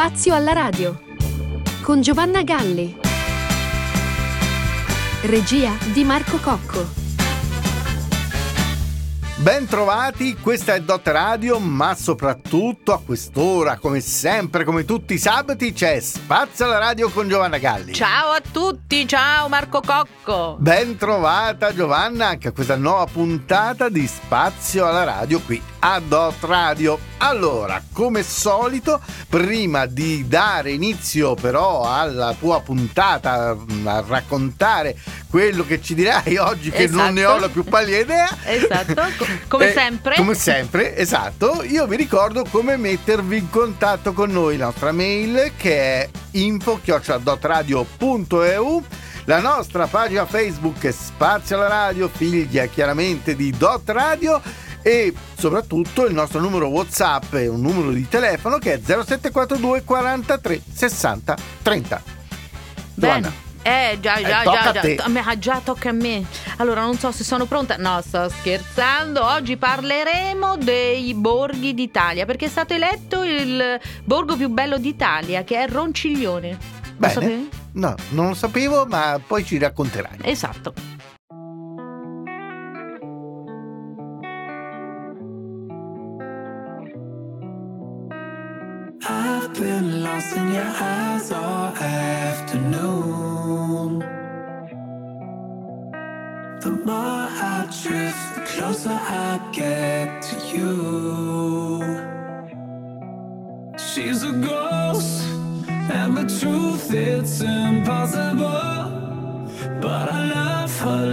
Spazio alla radio con Giovanna Galli. Regia di Marco Cocco. Ben trovati, questa è Dot Radio, ma soprattutto a quest'ora, come sempre, come tutti i sabati, c'è Spazio alla Radio con Giovanna Galli. Ciao a tutti, ciao Marco Cocco. Ben trovata Giovanna anche a questa nuova puntata di Spazio alla Radio qui a Dot Radio. Allora, come solito, prima di dare inizio però alla tua puntata a raccontare quello che ci dirai oggi che Esatto. non ne ho la più pallida idea. Esatto, co- come Eh, sempre. Come sempre, esatto. Io vi ricordo come mettervi in contatto con noi. La nostra mail che è info-dotradio.eu la nostra pagina Facebook Spazio alla Radio, figlia chiaramente di Dot Radio e soprattutto il nostro numero WhatsApp è un numero di telefono che è 0742 43 60 30. Giovanna. Bene. Eh già, Eh, già, tocca già, a già. To- me- ah, già tocca a me. Allora, non so se sono pronta. No, sto scherzando. Oggi parleremo dei borghi d'Italia, perché è stato eletto il borgo più bello d'Italia, che è Ronciglione. Lo Bene. sapevi? No, non lo sapevo, ma poi ci racconterai. Esatto. Been lost in your eyes all afternoon. The more I drift, the closer I get to you. She's a ghost, and the truth it's impossible. But I love her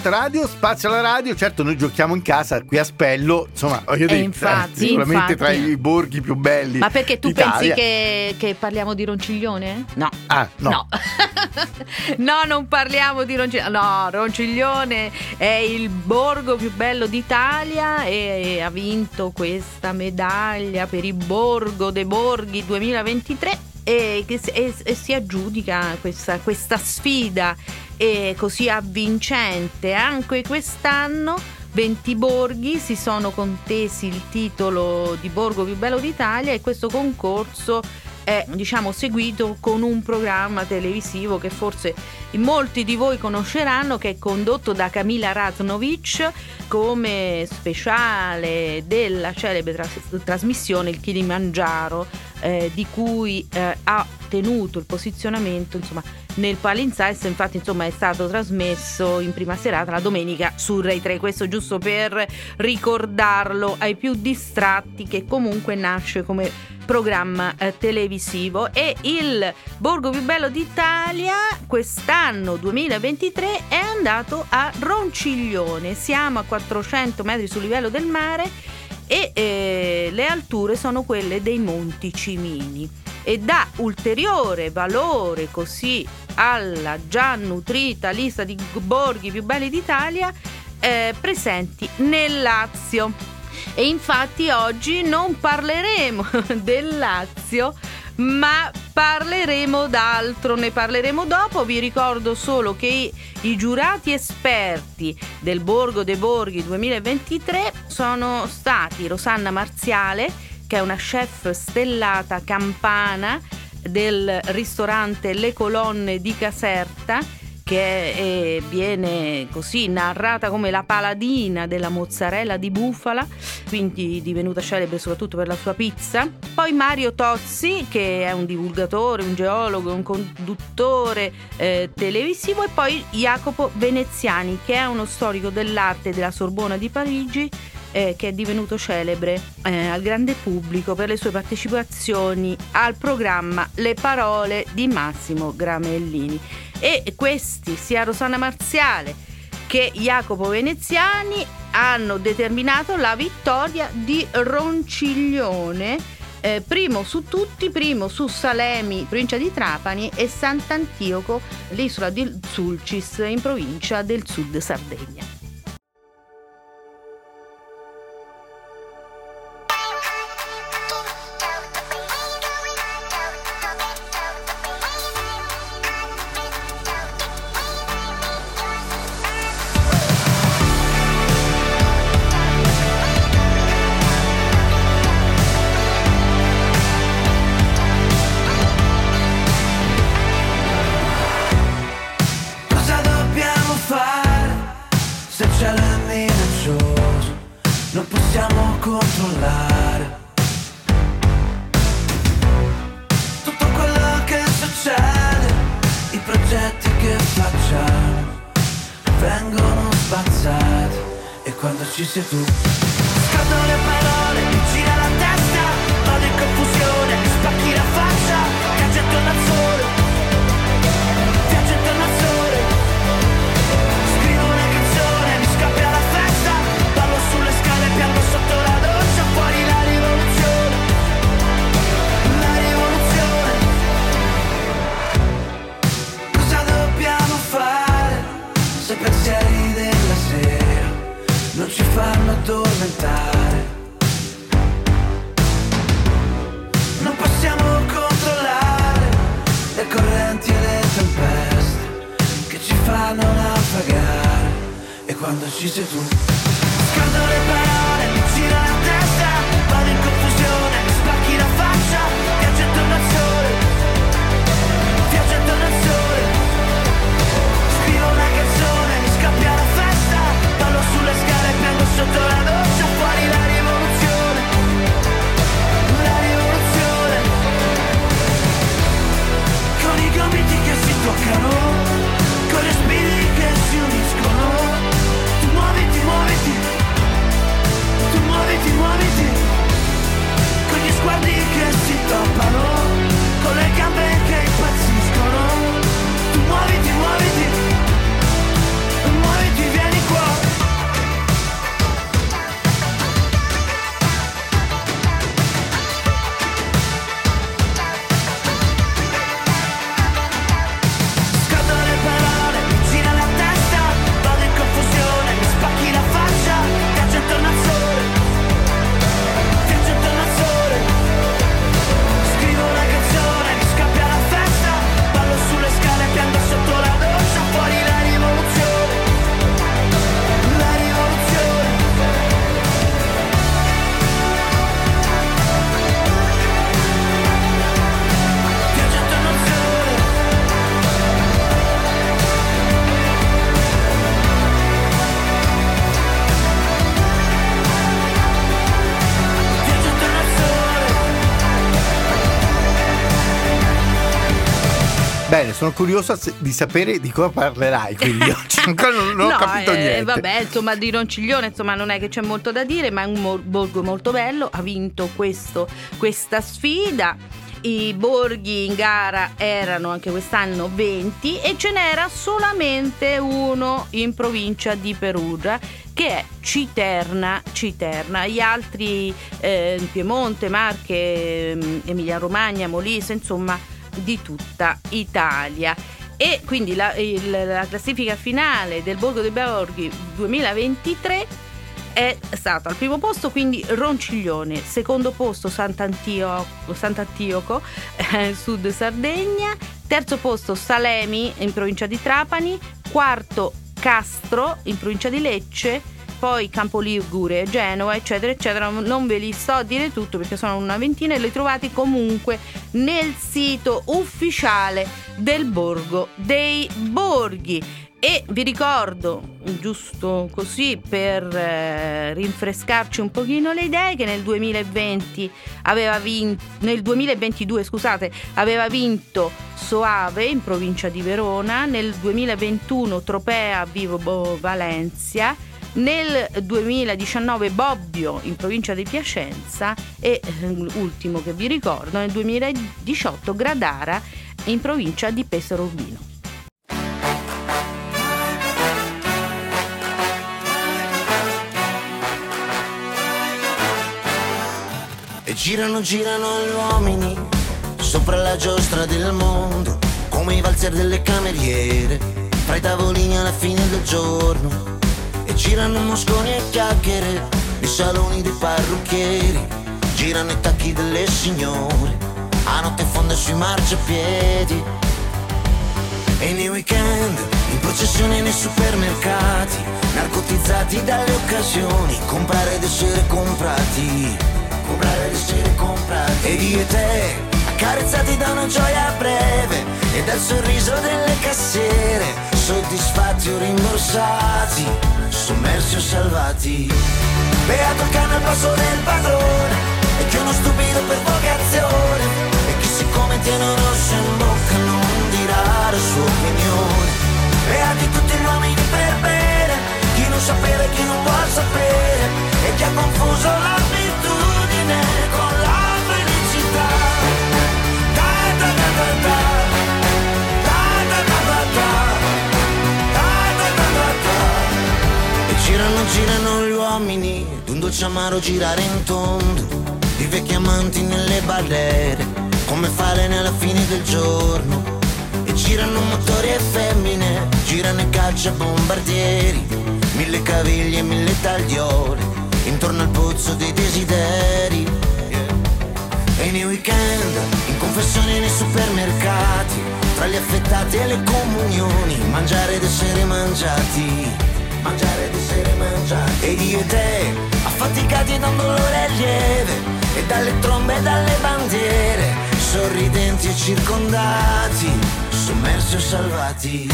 Dot Radio, spazio alla radio, certo noi giochiamo in casa qui a Spello, insomma voglio dire, infatti, sicuramente infatti. tra i borghi più belli Ma perché tu d'Italia. pensi che, che parliamo di Ronciglione? No. Ah, no. No. No, non parliamo di Ronciglione. No, Ronciglione è il borgo più bello d'Italia e ha vinto questa medaglia per il Borgo dei Borghi 2023 e, e- e si aggiudica questa, questa sfida e così avvincente. Anche quest'anno 20 borghi, si sono contesi il titolo di borgo più bello d'Italia e questo concorso è diciamo seguito con un programma televisivo che forse molti di voi conosceranno che è condotto da Camila Raznovic come speciale della celebre tras- trasmissione il Kilimangiaro eh, di cui eh, ha tenuto il posizionamento insomma nel palinsesto. Infatti insomma è stato trasmesso in prima serata la domenica su Rai 3 questo giusto per ricordarlo ai più distratti che comunque nasce come programma eh, televisivo. E il borgo più bello d'Italia quest'anno 2023 è andato a Ronciglione. Siamo a 400 metri sul livello del mare e eh, le alture sono quelle dei Monti Cimini e dà ulteriore valore così alla già nutrita lista di borghi più belli d'Italia eh, presenti nel Lazio. E infatti oggi non parleremo del Lazio, ma parleremo d'altro, ne parleremo dopo. Vi ricordo solo che i, i giurati esperti del Borgo dei Borghi 2023 sono stati Rosanna Marziale, che è una chef stellata campana del ristorante Le Colonne di Caserta che è, viene così narrata come la paladina della mozzarella di bufala, quindi divenuta celebre soprattutto per la sua pizza. Poi Mario Tozzi, che è un divulgatore, un geologo, un conduttore eh, televisivo, e poi Jacopo Veneziani, che è uno storico dell'arte della Sorbona di Parigi eh, che è divenuto celebre eh, al grande pubblico per le sue partecipazioni al programma Le parole di Massimo Gramellini. E questi, sia Rosanna Marziale che Jacopo Veneziani, hanno determinato la vittoria di Ronciglione. Eh, primo su tutti, primo su Salemi, provincia di Trapani, e Sant'Antioco, l'isola di Sulcis, in provincia del sud Sardegna. Sono curioso se- di sapere di cosa parlerai, quindi oggi ancora non, non ho No, capito eh, niente. Vabbè, insomma, di Ronciglione, insomma, non è che c'è molto da dire, ma è un borgo molto bello. Ha vinto questo- questa sfida. I borghi in gara erano anche quest'anno 20 e ce n'era solamente uno in provincia di Perugia che è Citerna, Citerna. Gli altri eh, Piemonte, Marche, ehm, Emilia Romagna, Molise, insomma di tutta Italia. E quindi la, il- la classifica finale del Borgo dei Borghi 2023 è stata al primo posto quindi Ronciglione, secondo posto Sant'Antio- Sant'Antioco, eh, sud Sardegna, terzo posto Salemi in provincia di Trapani, quarto Castro in provincia di Lecce, poi Campoligure, Genova, eccetera, eccetera. Non ve li sto a dire tutto perché sono una ventina e li trovate comunque nel sito ufficiale del Borgo dei Borghi. E vi ricordo, giusto così per eh, rinfrescarci un pochino le idee, che nel 2020 aveva vinto, nel 2022 scusate, aveva vinto Soave in provincia di Verona, nel 2021 Tropea Vivo Valencia, nel 2019 Bobbio in provincia di Piacenza e eh, ultimo che vi ricordo nel 2018 Gradara in provincia di Pesaro Urbino. E girano, girano gli uomini sopra la giostra del mondo, come i valzer delle cameriere, fra i tavolini alla fine del giorno. Girano mosconi e chiacchiere nei saloni dei parrucchieri, girano i tacchi delle signore, a notte fonda sui marciapiedi. E nei weekend, in processione nei supermercati, narcotizzati dalle occasioni, comprare ed essere comprati, comprare ed essere comprati. Ed io e te, accarezzati da una gioia breve e dal sorriso delle cassiere, soddisfatti o rimborsati, sommersi o salvati. Beato il cane al passo del padrone, e che uno stupido per vocazione, e chi siccome tiene un rosso in bocca non dirà la sua opinione. Beati tutti gli uomini per bene, chi non sapeva e chi non vuol sapere, e chi ha confuso l'abitudine con dolce amaro girare in tondo, i vecchi amanti nelle barriere, come falene alla fine del giorno. E girano motori e femmine, girano i caccia bombardieri, mille caviglie e mille tagliole, intorno al pozzo dei desideri. E nei weekend, in confessione nei supermercati, tra gli affettati e le comunioni, mangiare ed essere mangiati, mangiare ed essere mangiati. Ed io e te, affaticati da un dolore lieve, e dalle trombe e dalle bandiere, sorridenti e circondati, sommersi o salvati.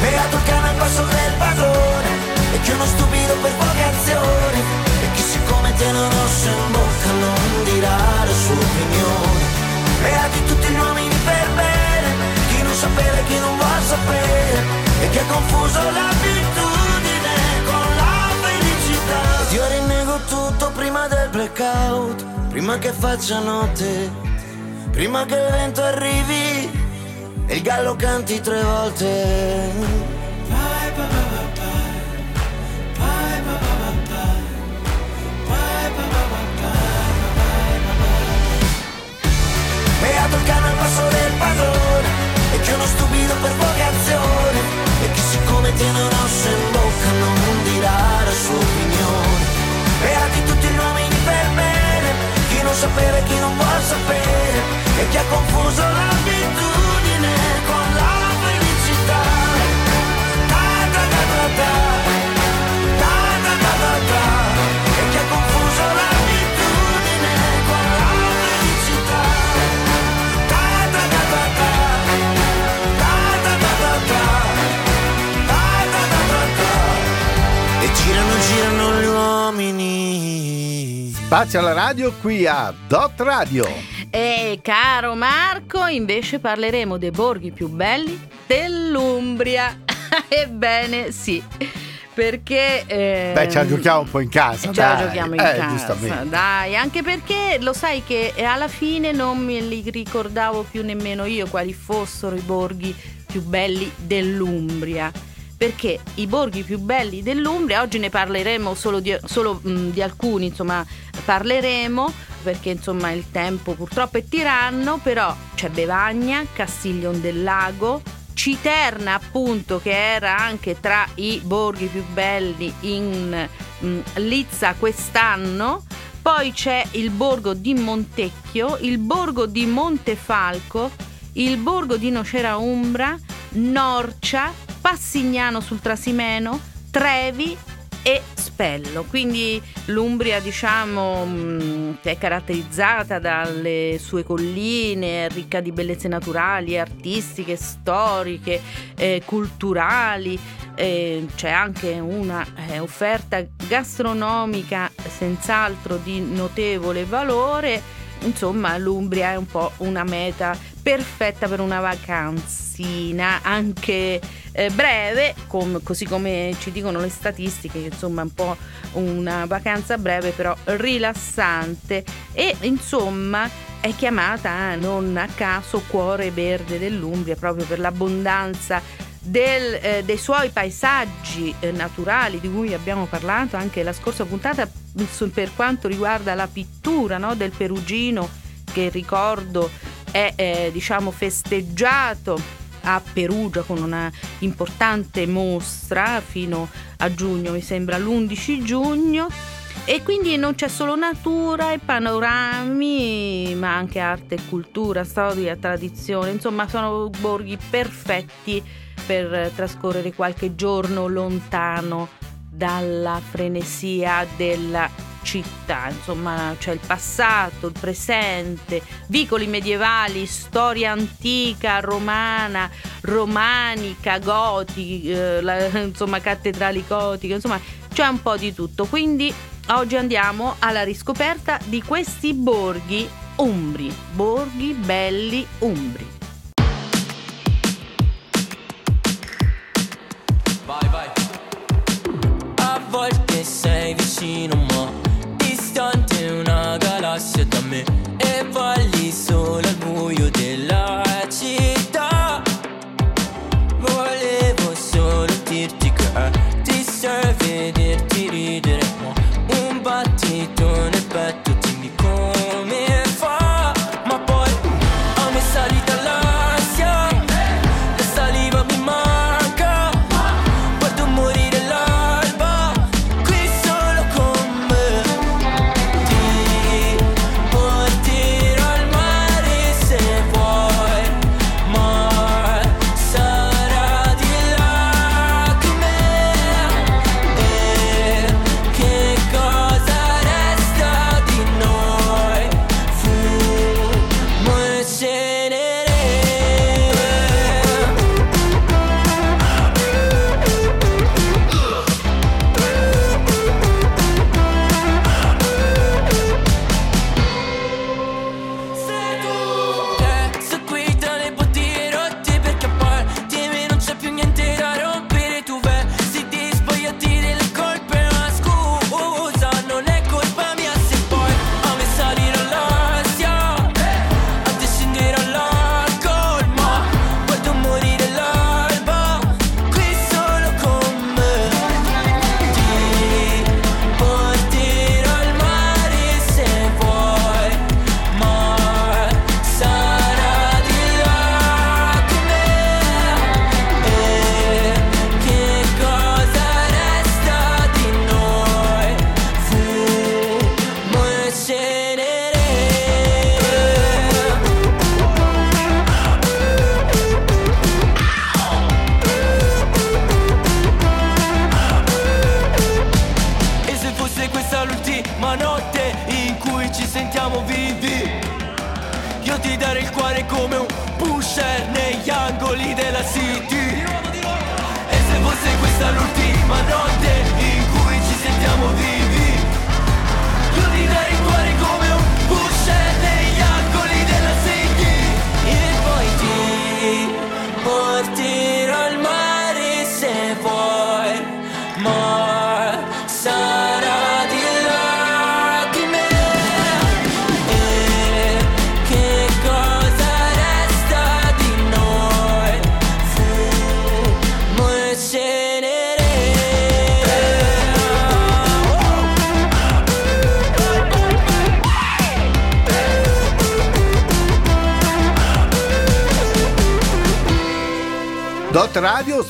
Beato il cane al passo del padrone, e che uno stupido per vocazione, e chi siccome tiene un rosso in bocca non dirà la sua opinione. Beati tutti gli uomini per bene, chi non sapeva e chi non vuol sapere, e chi ha confuso l'abitudine con la felicità. Prima del blackout, prima che faccia notte, prima che il vento arrivi e il gallo canti tre volte. Beato il cane al passo del padrone E che uno stupido per vocazione E che siccome tiene un rosso in bocca non dirà la sua opinione Beati tutti gli uomini per bene Chi non sapeva e chi non vuol sapere E chi ha confuso Spazio alla radio qui a Dot Radio. E caro Marco, invece parleremo dei borghi più belli dell'Umbria. Ebbene, sì. Perché eh, Beh, ce la giochiamo un po' in casa. ce la giochiamo in Eh, casa, giustamente. dai, anche perché lo sai che alla fine non me li ricordavo più nemmeno io quali fossero i borghi più belli dell'Umbria. Perché i borghi più belli dell'Umbria, oggi ne parleremo solo di, solo, mh, di alcuni, insomma, parleremo perché insomma il tempo purtroppo è tiranno, però c'è Bevagna, Castiglion del Lago, Citerna appunto che era anche tra i borghi più belli in mh, Lizza quest'anno, poi c'è il borgo di Montecchio, il borgo di Montefalco, il borgo di Nocera Umbra, Norcia, Passignano sul Trasimeno, Trevi e Spello. Quindi l'Umbria, diciamo, mh, è caratterizzata dalle sue colline, ricca di bellezze naturali, artistiche, storiche, eh, culturali. eh, c'è anche una eh, offerta gastronomica senz'altro di notevole valore. Insomma, l'Umbria è un po' una meta perfetta per una vacanzina anche eh, breve, com- così come ci dicono le statistiche, che insomma un po' una vacanza breve però rilassante. E insomma è chiamata non a caso cuore verde dell'Umbria proprio per l'abbondanza del, eh, dei suoi paesaggi eh, naturali di cui abbiamo parlato anche la scorsa puntata su- per quanto riguarda la pittura no, del Perugino che ricordo è eh, diciamo festeggiato a Perugia con una importante mostra fino a giugno, mi sembra l'11 giugno. E quindi non c'è solo natura e panorami, ma anche arte e cultura, storia, tradizione, insomma sono borghi perfetti per trascorrere qualche giorno lontano dalla frenesia della città, insomma c'è il passato, il presente, vicoli medievali, storia antica, romana, romanica, gotica, insomma cattedrali gotiche, insomma c'è un po' di tutto. Quindi oggi andiamo alla riscoperta di questi borghi umbri, borghi belli umbri. Volte sei vicino ma distante una galassia da me E balli solo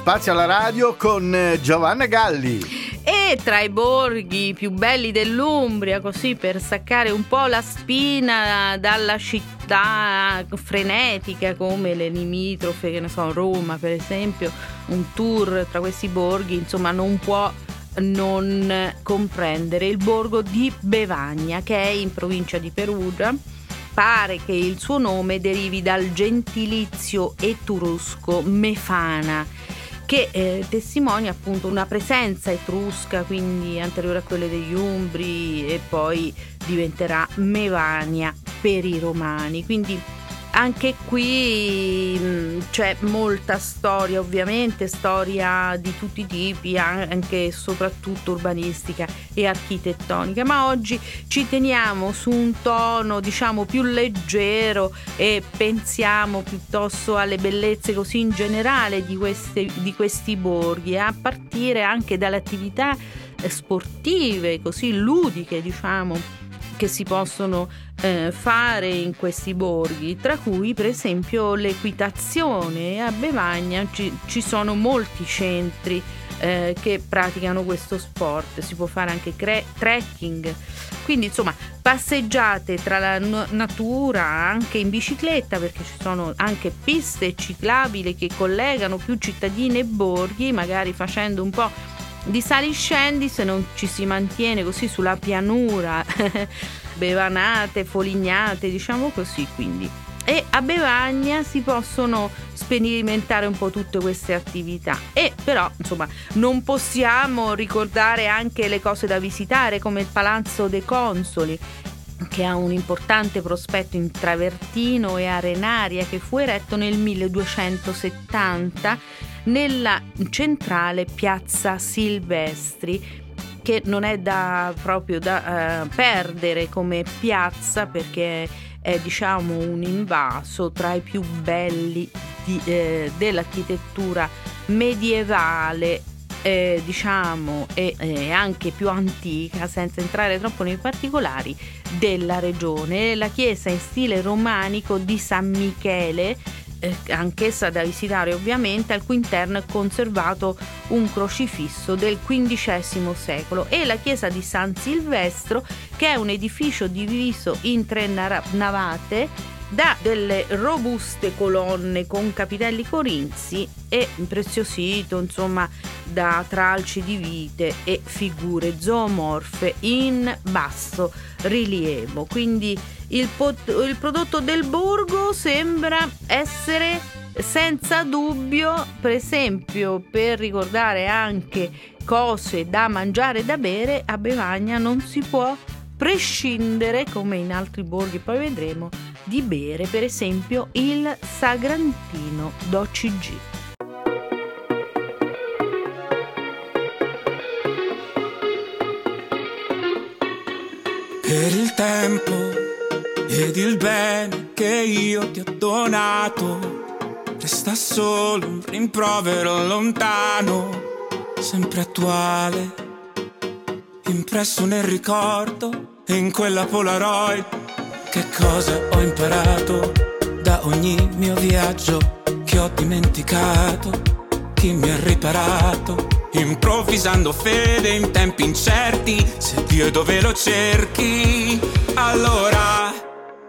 spazio alla radio con eh, Giovanna Galli. E tra i borghi più belli dell'Umbria, così per staccare un po' la spina dalla città frenetica come le limitrofe, che ne so, Roma per esempio, un tour tra questi borghi, insomma, non può non comprendere il borgo di Bevagna, che è in provincia di Perugia. Pare che il suo nome derivi dal gentilizio etrusco Mefana che eh, testimonia appunto una presenza etrusca, quindi anteriore a quelle degli Umbri e poi diventerà Mevania per i Romani. Quindi anche qui mh, c'è molta storia, ovviamente, storia di tutti i tipi, anche e soprattutto urbanistica e architettonica, ma oggi ci teniamo su un tono diciamo più leggero e pensiamo piuttosto alle bellezze così in generale di, queste, di questi borghi, a partire anche dalle attività sportive, così ludiche, diciamo che si possono eh, fare in questi borghi, tra cui per esempio l'equitazione. A Bevagna ci, ci sono molti centri eh, che praticano questo sport, si può fare anche cre- trekking, quindi insomma passeggiate tra la n- natura anche in bicicletta perché ci sono anche piste ciclabili che collegano più cittadine e borghi, magari facendo un po' di sali scendi se non ci si mantiene così sulla pianura bevanate, folignate, diciamo così quindi. E a Bevagna si possono sperimentare un po' tutte queste attività e però insomma non possiamo ricordare anche le cose da visitare come il Palazzo dei Consoli che ha un importante prospetto in travertino e arenaria che fu eretto nel 1270 nella centrale piazza Silvestri che non è da, proprio da uh, perdere come piazza perché è diciamo un invaso tra i più belli di, eh, dell'architettura medievale eh, diciamo e eh, anche più antica senza entrare troppo nei particolari della regione. La chiesa in stile romanico di San Michele eh, anch'essa da visitare ovviamente, al cui interno è conservato un crocifisso del XV secolo. E la chiesa di San Silvestro che è un edificio diviso in tre navate da delle robuste colonne con capitelli corinzi e impreziosito insomma da tralci di vite e figure zoomorfe in basso rilievo. Quindi il, pot- il prodotto del borgo sembra essere senza dubbio per esempio per ricordare anche cose da mangiare e da bere a Bevagna non si può prescindere come in altri borghi poi vedremo di bere per esempio il Sagrantino d'OCG. Per il tempo ed il bene che io ti ho donato, resta solo un rimprovero lontano, sempre attuale, impresso nel ricordo e in quella Polaroid che cosa ho imparato da ogni mio viaggio che ho dimenticato? Chi mi ha riparato? Improvvisando fede in tempi incerti, se Dio è dove lo cerchi, allora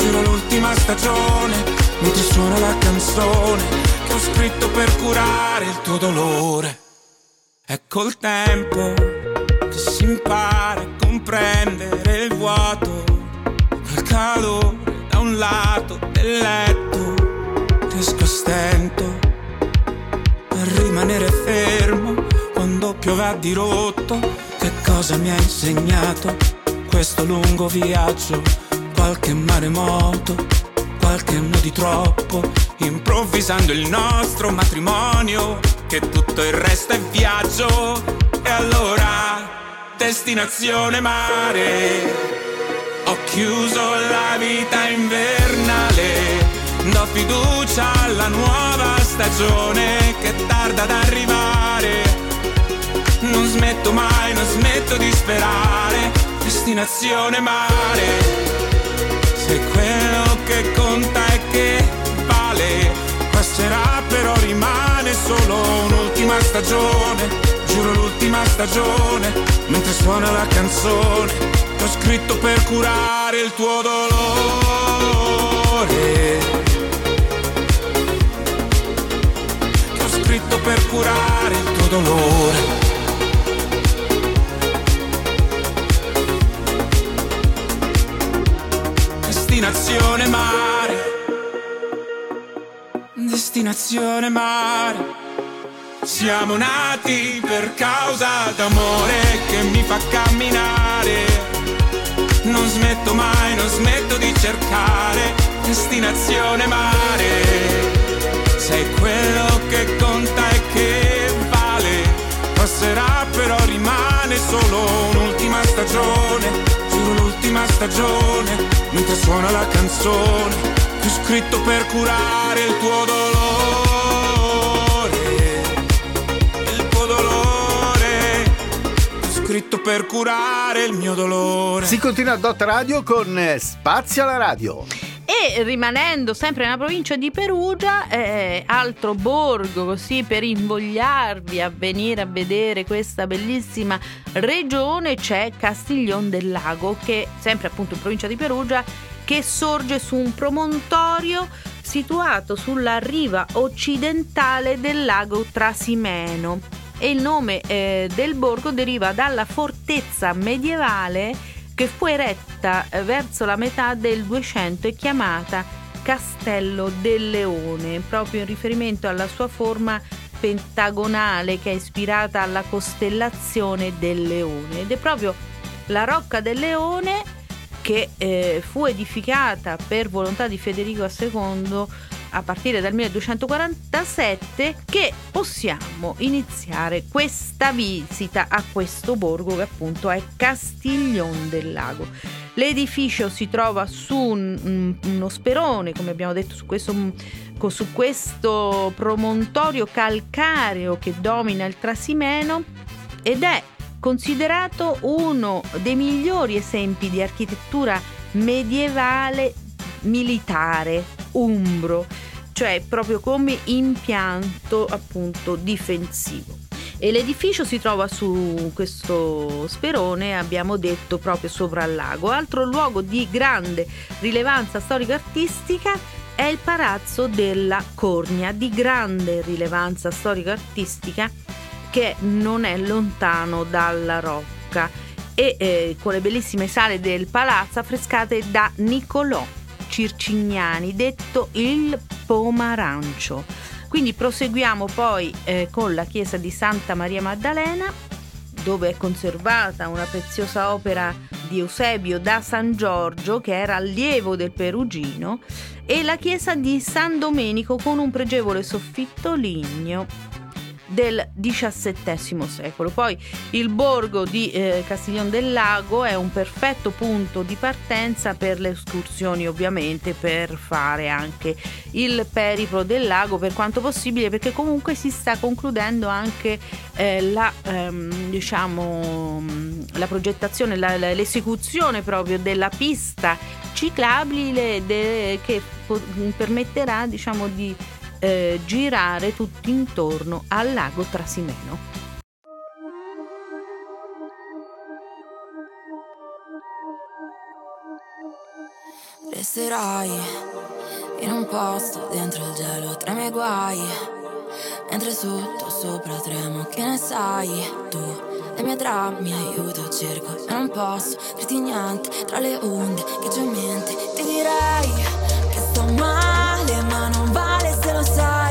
Giuro l'ultima stagione. Mentre suona la canzone che ho scritto per curare il tuo dolore. È col tempo che si impara a comprendere il vuoto, il calore un lato del letto, riesco a stento a rimanere fermo quando piove a dirotto. Che cosa mi ha insegnato questo lungo viaggio? Qualche maremoto qualche anno di troppo, improvvisando il nostro matrimonio, che tutto il resto è viaggio. E allora, destinazione mare. Ho chiuso la vita invernale, do fiducia alla nuova stagione che tarda ad arrivare. Non smetto mai, non smetto di sperare, destinazione mare. Se quello che conta è che vale, passerà però rimane solo un'ultima stagione, giuro l'ultima stagione, mentre suona la canzone, che ho scritto per curare il tuo dolore. Che ho scritto per curare il tuo dolore. Destinazione mare. Destinazione mare. Siamo nati per causa d'amore che mi fa camminare. Non smetto mai, non smetto di cercare. Destinazione mare. Sei quello che conta e che vale. Passerà però rimane solo un'ultima stagione. Giuro l'ultima stagione. Mentre suona la canzone. Ho scritto per curare il tuo dolore. Il tuo dolore. Ho scritto per curare il mio dolore. Si continua a Dot Radio con eh, Spazio alla radio. Rimanendo sempre nella provincia di Perugia, eh, altro borgo così per invogliarvi a venire a vedere questa bellissima regione, c'è Castiglion del Lago, che sempre appunto in provincia di Perugia, che sorge su un promontorio situato sulla riva occidentale del lago Trasimeno. E il nome eh, del borgo deriva dalla fortezza medievale che fu eretta eh, verso la metà del 200 e chiamata Castello del Leone, proprio in riferimento alla sua forma pentagonale che è ispirata alla costellazione del leone. Ed è proprio la Rocca del Leone che eh, fu edificata per volontà di Federico II a partire dal 1247 che possiamo iniziare questa visita a questo borgo che appunto è Castiglion del Lago. L'edificio si trova su un- un- uno sperone, come abbiamo detto, su questo, su questo promontorio calcareo che domina il Trasimeno ed è considerato uno dei migliori esempi di architettura medievale militare umbro, cioè proprio come impianto appunto difensivo. E l'edificio si trova su questo sperone, abbiamo detto, proprio sopra il lago. Altro luogo di grande rilevanza storico-artistica è il Palazzo della Cornia, di grande rilevanza storico-artistica che non è lontano dalla Rocca e eh, con le bellissime sale del palazzo affrescate da Niccolò Circignani, detto il Pomarancio. Quindi proseguiamo poi eh, con la chiesa di Santa Maria Maddalena, dove è conservata una preziosa opera di Eusebio da San Giorgio, che era allievo del Perugino, e la chiesa di San Domenico con un pregevole soffitto ligneo del XVII secolo. Poi il borgo di eh, Castiglion del Lago è un perfetto punto di partenza per le escursioni, ovviamente per fare anche il periplo del lago per quanto possibile, perché comunque si sta concludendo anche eh, la, ehm, diciamo, la progettazione, la- la- l'esecuzione proprio della pista ciclabile de- che po- permetterà diciamo di eh, girare tutto intorno al lago Trasimeno. Resterai in un posto dentro il gelo tra i miei guai. Mentre sotto sopra tremo, che ne sai tu? Le mie drammi aiuto, cerco e non posso dirti niente tra le onde che c'ho in mente. Ti direi che sto male,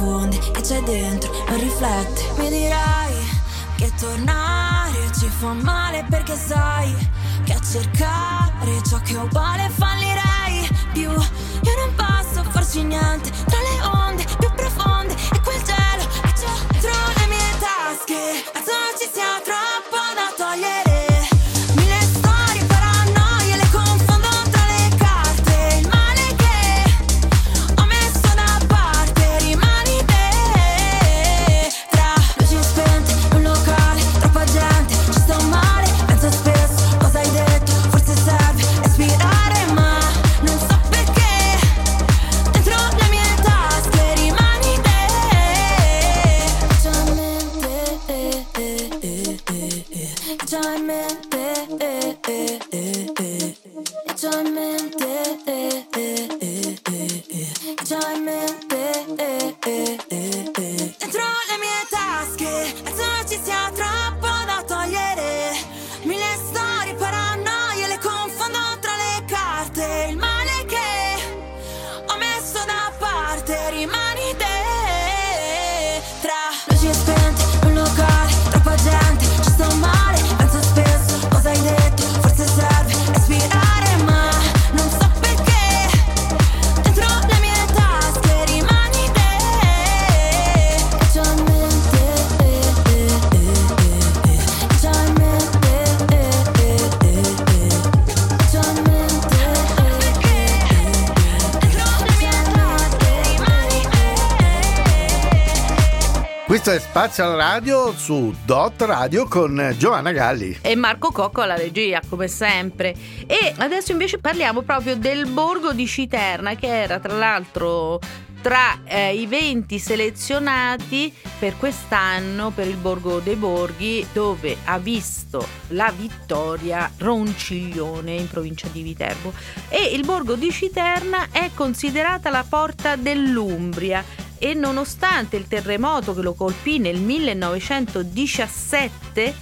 profonde che c'è dentro non riflette. Mi dirai che tornare ci fa male perché sai Che a cercare ciò che è uguale fallirei più. Io non posso farci niente Spazio alla radio su Dot Radio con Giovanna Galli. E Marco Cocco alla regia, come sempre. E adesso invece parliamo proprio del borgo di Citerna, che era tra l'altro tra eh, i 20 selezionati per quest'anno per il Borgo dei Borghi, dove ha visto la vittoria Ronciglione in provincia di Viterbo. E il Borgo di Citerna è considerata la porta dell'Umbria e nonostante il terremoto che lo colpì nel 1917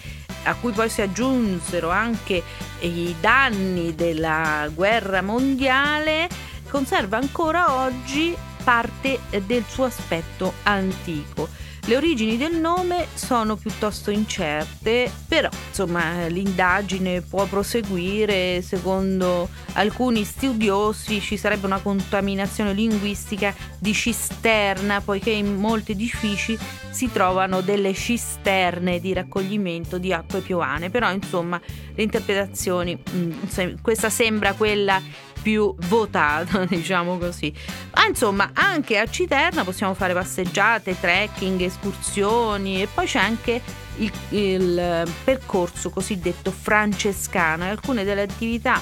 a cui poi si aggiunsero anche i danni della guerra mondiale, conserva ancora oggi parte del suo aspetto antico. Le origini del nome sono piuttosto incerte, però insomma l'indagine può proseguire. Secondo alcuni studiosi ci sarebbe una contaminazione linguistica di cisterna, poiché in molti edifici si trovano delle cisterne di raccoglimento di acque piovane. Però insomma le interpretazioni, mh, se- questa sembra quella più votata, diciamo così. Ma insomma, anche a Citerna possiamo fare passeggiate, trekking, escursioni e poi c'è anche il, il percorso cosiddetto francescano alcune delle attività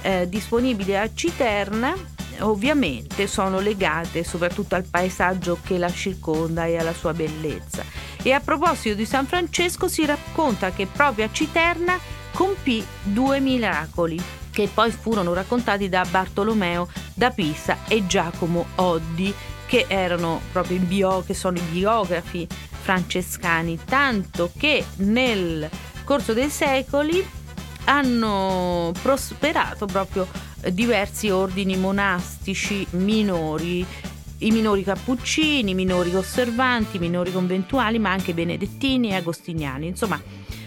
eh, disponibili a Citerna ovviamente sono legate soprattutto al paesaggio che la circonda e alla sua bellezza. E a proposito di San Francesco si racconta che proprio a Citerna compì due miracoli che poi furono raccontati da Bartolomeo da Pisa e Giacomo Oddi che erano proprio i bio, che sono i biografi francescani, tanto che nel corso dei secoli hanno prosperato proprio diversi ordini monastici minori, i minori cappuccini, i minori osservanti, i minori conventuali, ma anche benedettini e agostiniani. Insomma,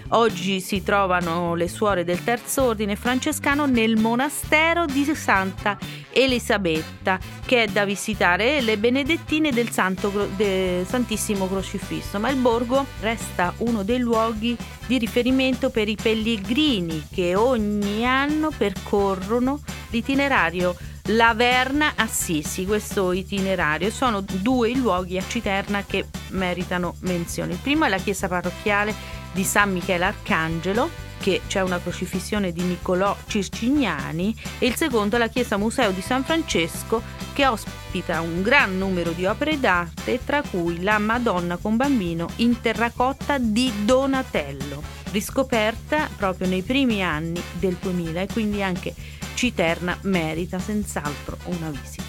oggi si trovano le suore del terzo ordine francescano nel monastero di Santa Elisabetta, che è da visitare, le benedettine del Santo Cro- de- Santissimo Crocifisso. Ma il borgo resta uno dei luoghi di riferimento per i pellegrini che ogni anno percorrono l'itinerario Laverna Assisi, questo itinerario. Sono due i luoghi a Citerna che meritano menzione. Il primo è la chiesa parrocchiale di San Michele Arcangelo, che c'è una crocifissione di Niccolò Circignani, e il secondo è la chiesa museo di San Francesco, che ospita un gran numero di opere d'arte, tra cui la Madonna con bambino in terracotta di Donatello, riscoperta proprio nei primi anni del 2000 e quindi anche Citerna merita senz'altro una visita.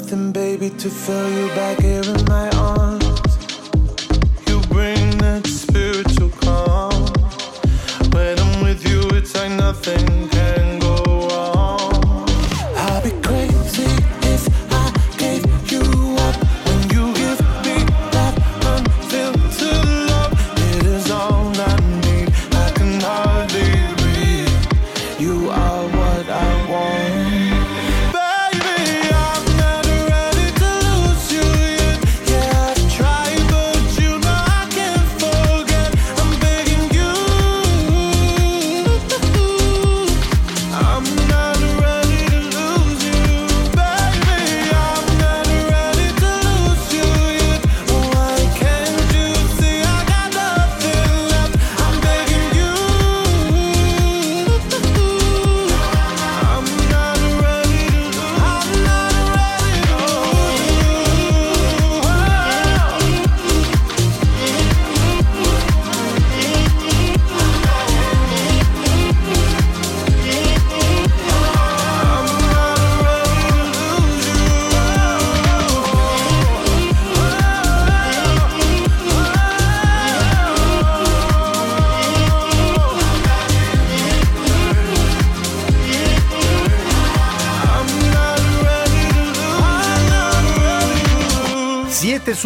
Nothing, baby, to fill you back in.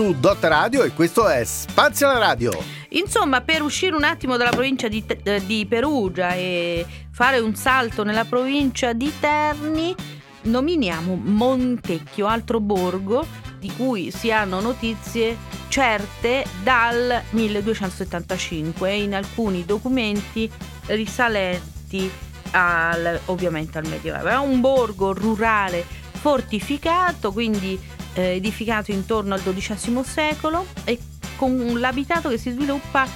Su Dot Radio e questo è Spazio alla Radio. Insomma, per uscire un attimo dalla provincia di, eh, di Perugia e fare un salto nella provincia di Terni, nominiamo Montecchio, altro borgo di cui si hanno notizie certe dal 1275 e in alcuni documenti risalenti al- ovviamente al Medioevo. È un borgo rurale fortificato, quindi eh, edificato intorno al XII secolo e con l'abitato che si sviluppa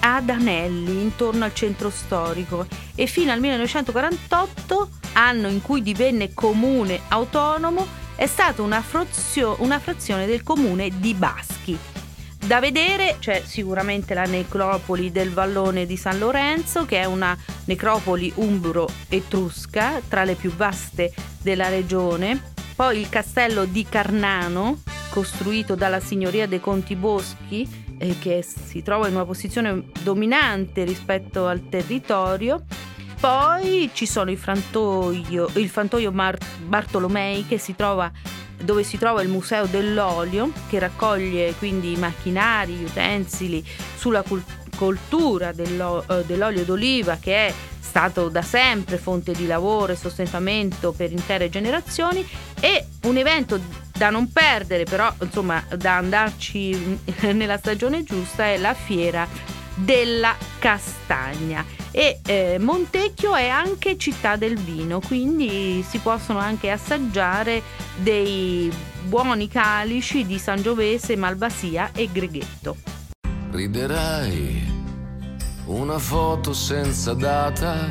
ad Anelli, intorno al centro storico e fino al 1948, anno in cui divenne comune autonomo, è stata una, frozio- una frazione del comune di Baschi. Da vedere c'è sicuramente la necropoli del vallone di San Lorenzo, che è una necropoli umbro-etrusca tra le più vaste della regione. Poi il castello di Carnano, costruito dalla signoria dei Conti Boschi, eh, che si trova in una posizione dominante rispetto al territorio. Poi ci sono il frantoio, il frantoio Mar- Bartolomei si trova dove si trova il Museo dell'Olio che raccoglie quindi macchinari, gli utensili sulla cul- coltura eh, dell'olio d'oliva che è stato da sempre fonte di lavoro e sostentamento per intere generazioni e un evento da non perdere però insomma da andarci nella stagione giusta è la fiera della castagna. E eh, Montecchio è anche città del vino quindi si possono anche assaggiare dei buoni calici di Sangiovese, Malvasia e Greghetto. Riderai una foto senza data,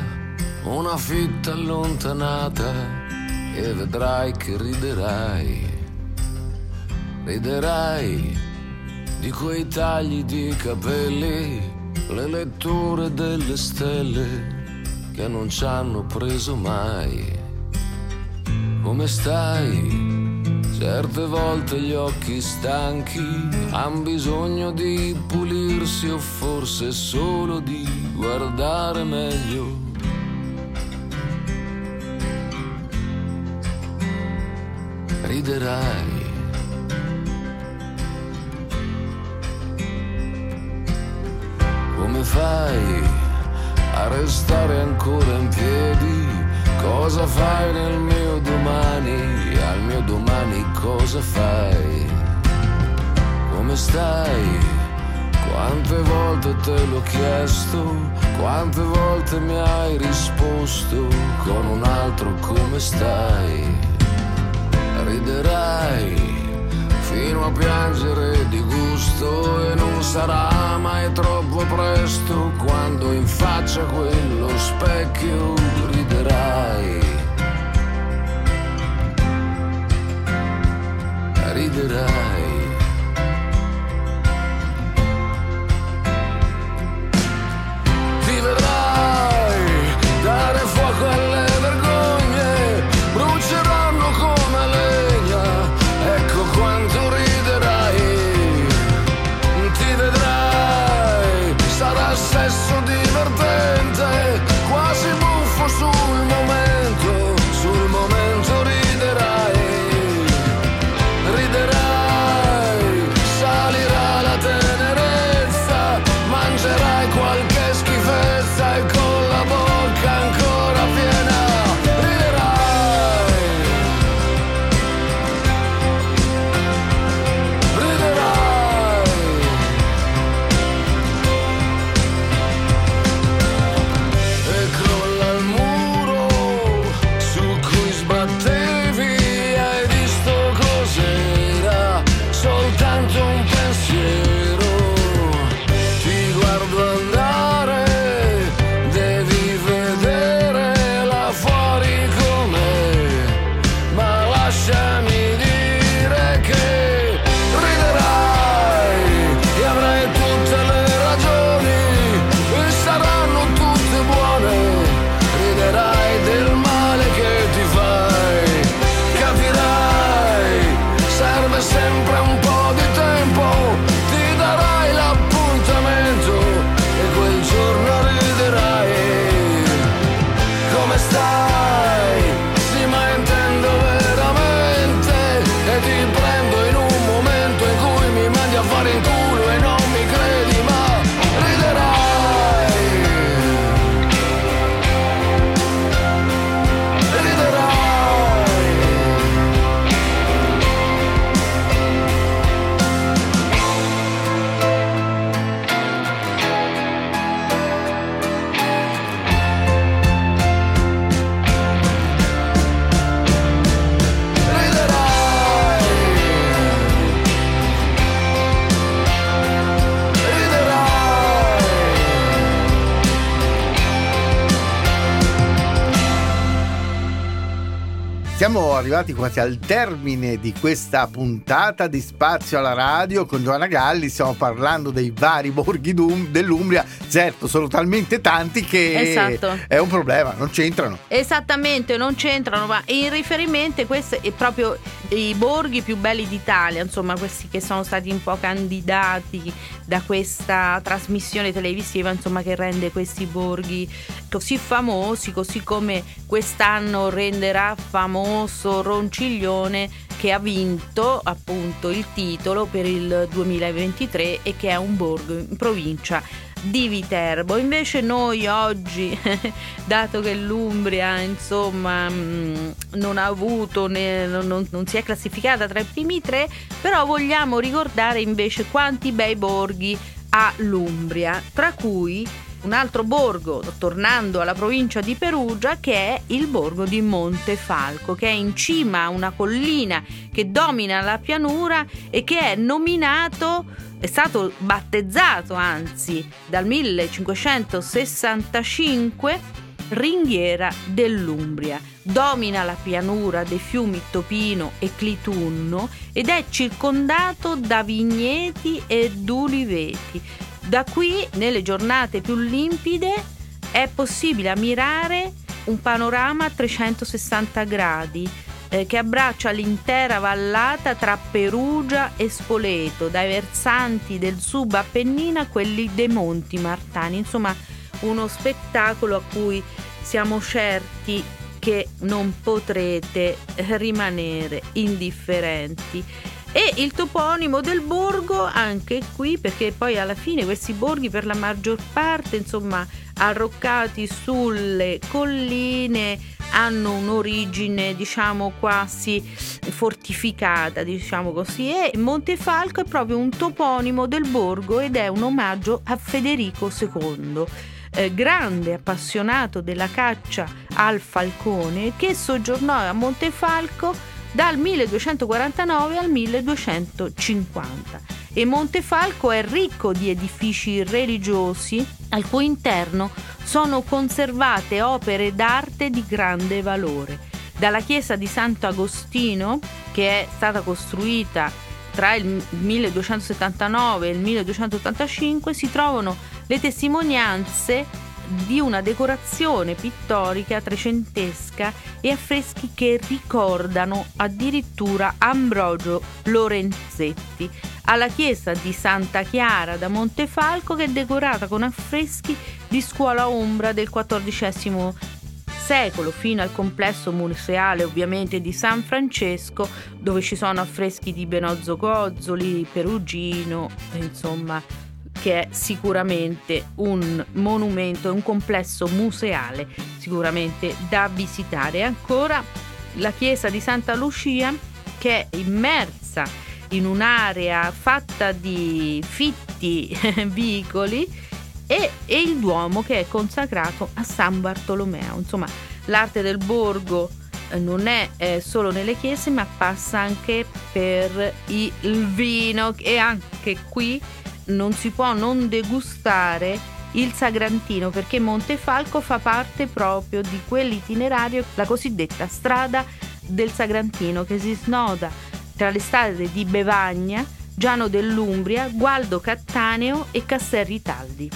una fitta allontanata e vedrai che riderai. Riderai di quei tagli di capelli, le letture delle stelle che non ci hanno preso mai. come stai? Certe volte gli occhi stanchi han bisogno di pulirsi o forse solo di guardare meglio. Riderai. Come fai a restare ancora in piedi? Cosa fai nel mio domani? Al mio domani cosa fai? Come stai? Quante volte te l'ho chiesto, quante volte mi hai risposto con un altro come stai? Riderai fino a piangere di gusto e non sarà mai troppo presto quando in faccia quello specchio riderai. Riderai. Siamo arrivati quasi al termine di questa puntata di Spazio alla radio con Giovanna Galli. Stiamo parlando dei vari borghi dell'Umbria. Certo, sono talmente tanti che Esatto. è un problema, non c'entrano. Esattamente, non c'entrano, ma in riferimento a questi è proprio i borghi più belli d'Italia, insomma, questi che sono stati un po' candidati da questa trasmissione televisiva, insomma, che rende questi borghi così famosi, così come quest'anno renderà famoso Ronciglione che ha vinto appunto il titolo per il 2023 e che è un borgo in provincia di Viterbo. Invece noi oggi, dato che l'Umbria insomma mh, non ha avuto, né- non- non si è classificata tra i primi tre, però vogliamo ricordare invece quanti bei borghi ha l'Umbria, tra cui un altro borgo, tornando alla provincia di Perugia, che è il borgo di Montefalco, che è in cima a una collina che domina la pianura e che è nominato, è stato battezzato anzi dal 1565 ringhiera dell'Umbria. Domina la pianura dei fiumi Topino e Clitunno ed è circondato da vigneti ed uliveti. Da qui, nelle giornate più limpide, è possibile ammirare un panorama a 360 gradi. eh, che abbraccia l'intera vallata tra Perugia e Spoleto, dai versanti del subappennina a quelli dei Monti Martani. Insomma, uno spettacolo a cui siamo certi che non potrete rimanere indifferenti. E il toponimo del borgo anche qui, perché poi alla fine questi borghi per la maggior parte, insomma, arroccati sulle colline, hanno un'origine, diciamo, quasi fortificata, diciamo così. E Montefalco è proprio un toponimo del borgo ed è un omaggio a Federico II. eh, grande appassionato della caccia al falcone che soggiornò a Montefalco dal 1249 al 1250 e Montefalco è ricco di edifici religiosi al cui interno sono conservate opere d'arte di grande valore. Dalla chiesa di Sant'Agostino, che è stata costruita tra il 1279 e il 1285, si trovano le testimonianze di una decorazione pittorica trecentesca e affreschi che ricordano addirittura Ambrogio Lorenzetti. Alla chiesa di Santa Chiara da Montefalco che è decorata con affreschi di scuola ombra del XIV secolo fino al complesso museale ovviamente di San Francesco dove ci sono affreschi di Benozzo Gozzoli, Perugino, insomma che è sicuramente un monumento, un complesso museale sicuramente da visitare. E ancora la chiesa di Santa Lucia che è immersa in un'area fatta di fitti vicoli e, e il Duomo che è consacrato a San Bartolomeo. Insomma, l'arte del borgo eh, non è eh, solo nelle chiese ma passa anche per il vino e anche qui non si può non degustare il Sagrantino perché Montefalco fa parte proprio di quell'itinerario, la cosiddetta strada del Sagrantino che si snoda tra le strade di Bevagna, Giano dell'Umbria, Gualdo Cattaneo e Casserri Taldi.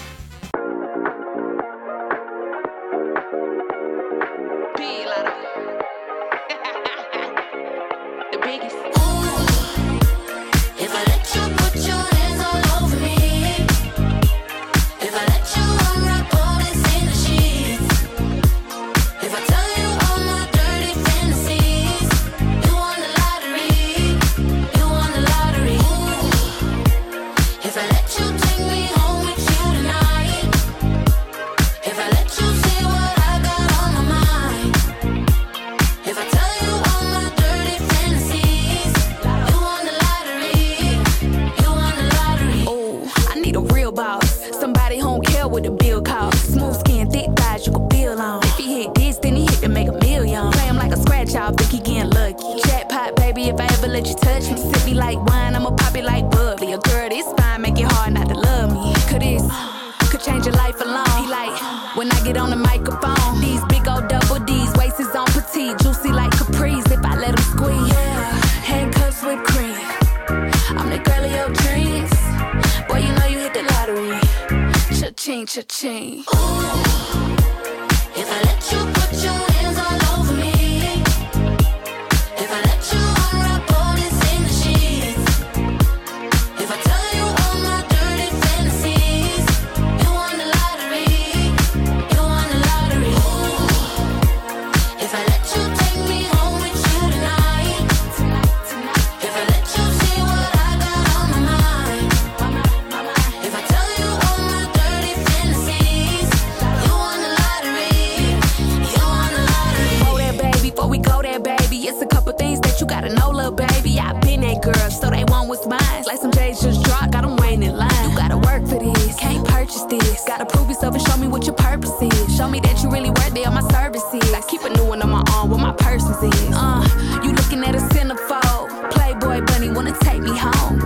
This. Gotta prove yourself and show me what your purpose is. Show me that you really worthy of my services. I keep a new one on my arm, what my purpose is. Uh, you looking at a centerfold. Playboy bunny wanna take me home.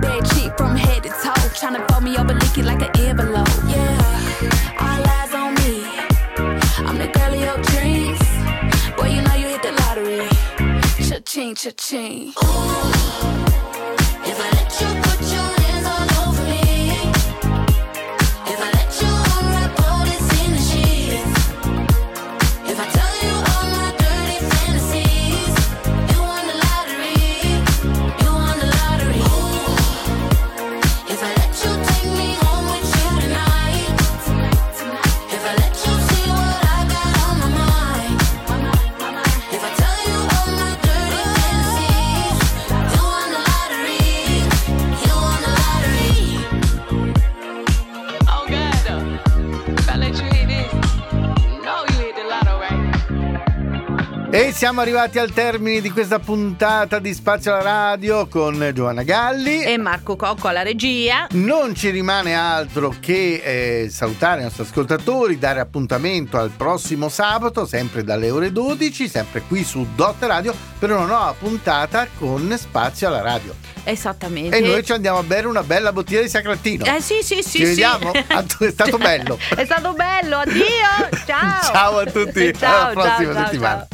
Bad chick from head to toe, tryna fold me over, lick it like an envelope. Yeah, all eyes on me. I'm the girl of your dreams. Boy, you know you hit the lottery. Cha-ching, cha-ching. If siamo arrivati al termine di questa puntata di Spazio alla Radio con Giovanna Galli. E Marco Cocco alla regia. Non ci rimane altro che eh, salutare i nostri ascoltatori, dare appuntamento al prossimo sabato, sempre dalle ore 12, sempre qui su Dot Radio, per una nuova puntata con Spazio alla Radio. Esattamente. E noi ci andiamo a bere una bella bottiglia di Sacrattino. Eh sì, sì, sì. Ci sì. vediamo? È stato bello. È stato bello, addio. Ciao. Ciao a tutti, Ciao, alla prossima ciao, ciao, settimana.